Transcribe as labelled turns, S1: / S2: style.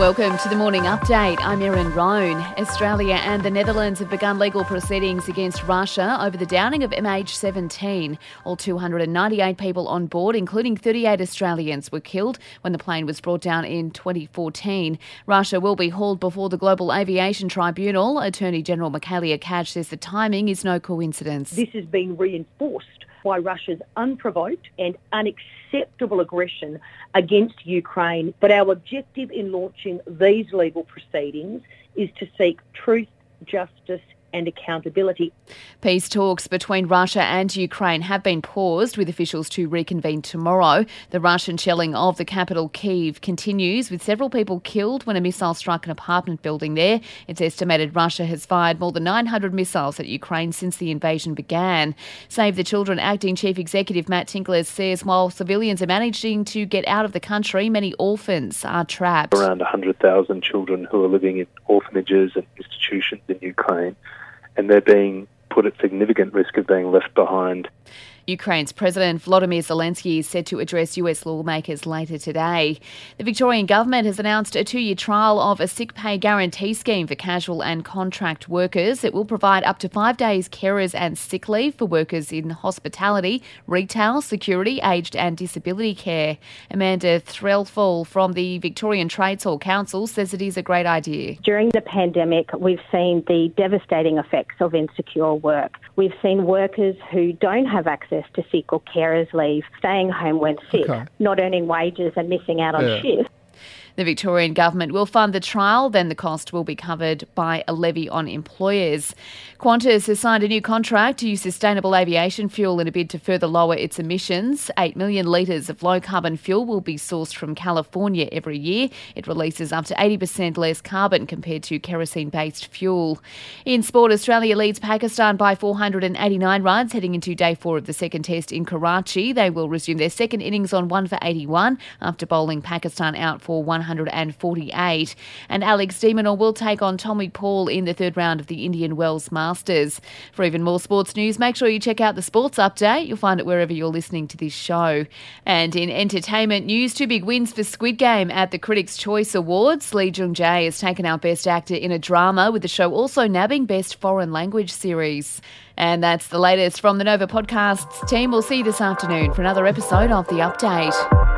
S1: Welcome to the morning update. I'm Erin Roan. Australia and the Netherlands have begun legal proceedings against Russia over the downing of MH17. All 298 people on board, including 38 Australians, were killed when the plane was brought down in 2014. Russia will be hauled before the Global Aviation Tribunal. Attorney General Michaelia Cash says the timing is no coincidence.
S2: This has been reinforced by Russia's unprovoked and unacceptable aggression against Ukraine. But our objective in launching these legal proceedings is to seek truth, justice and accountability.
S1: Peace talks between Russia and Ukraine have been paused, with officials to reconvene tomorrow. The Russian shelling of the capital, Kiev, continues, with several people killed when a missile struck an apartment building there. It's estimated Russia has fired more than 900 missiles at Ukraine since the invasion began. Save the Children acting chief executive Matt Tinkler says while civilians are managing to get out of the country, many orphans are trapped.
S3: Around 100,000 children who are living in orphanages and institutions in Ukraine and they're being put at significant risk of being left behind
S1: Ukraine's President Volodymyr Zelensky is set to address US lawmakers later today. The Victorian government has announced a two year trial of a sick pay guarantee scheme for casual and contract workers. It will provide up to five days carers and sick leave for workers in hospitality, retail, security, aged and disability care. Amanda Threlfall from the Victorian Trades Hall Council says it is a great idea.
S4: During the pandemic, we've seen the devastating effects of insecure work. We've seen workers who don't have access access to sick or carers leave, staying home when sick, okay. not earning wages and missing out on yeah. shifts.
S1: The Victorian Government will fund the trial, then the cost will be covered by a levy on employers. Qantas has signed a new contract to use sustainable aviation fuel in a bid to further lower its emissions. 8 million litres of low carbon fuel will be sourced from California every year. It releases up to 80% less carbon compared to kerosene based fuel. In sport, Australia leads Pakistan by 489 runs heading into day four of the second test in Karachi. They will resume their second innings on 1 for 81 after bowling Pakistan out for 100. 148. And Alex de Minaur will take on Tommy Paul in the third round of the Indian Wells Masters. For even more sports news, make sure you check out the Sports Update. You'll find it wherever you're listening to this show. And in entertainment news, two big wins for Squid Game at the Critics' Choice Awards. Lee Jung Jae has taken out Best Actor in a Drama, with the show also nabbing Best Foreign Language Series. And that's the latest from the Nova Podcasts team. We'll see you this afternoon for another episode of The Update.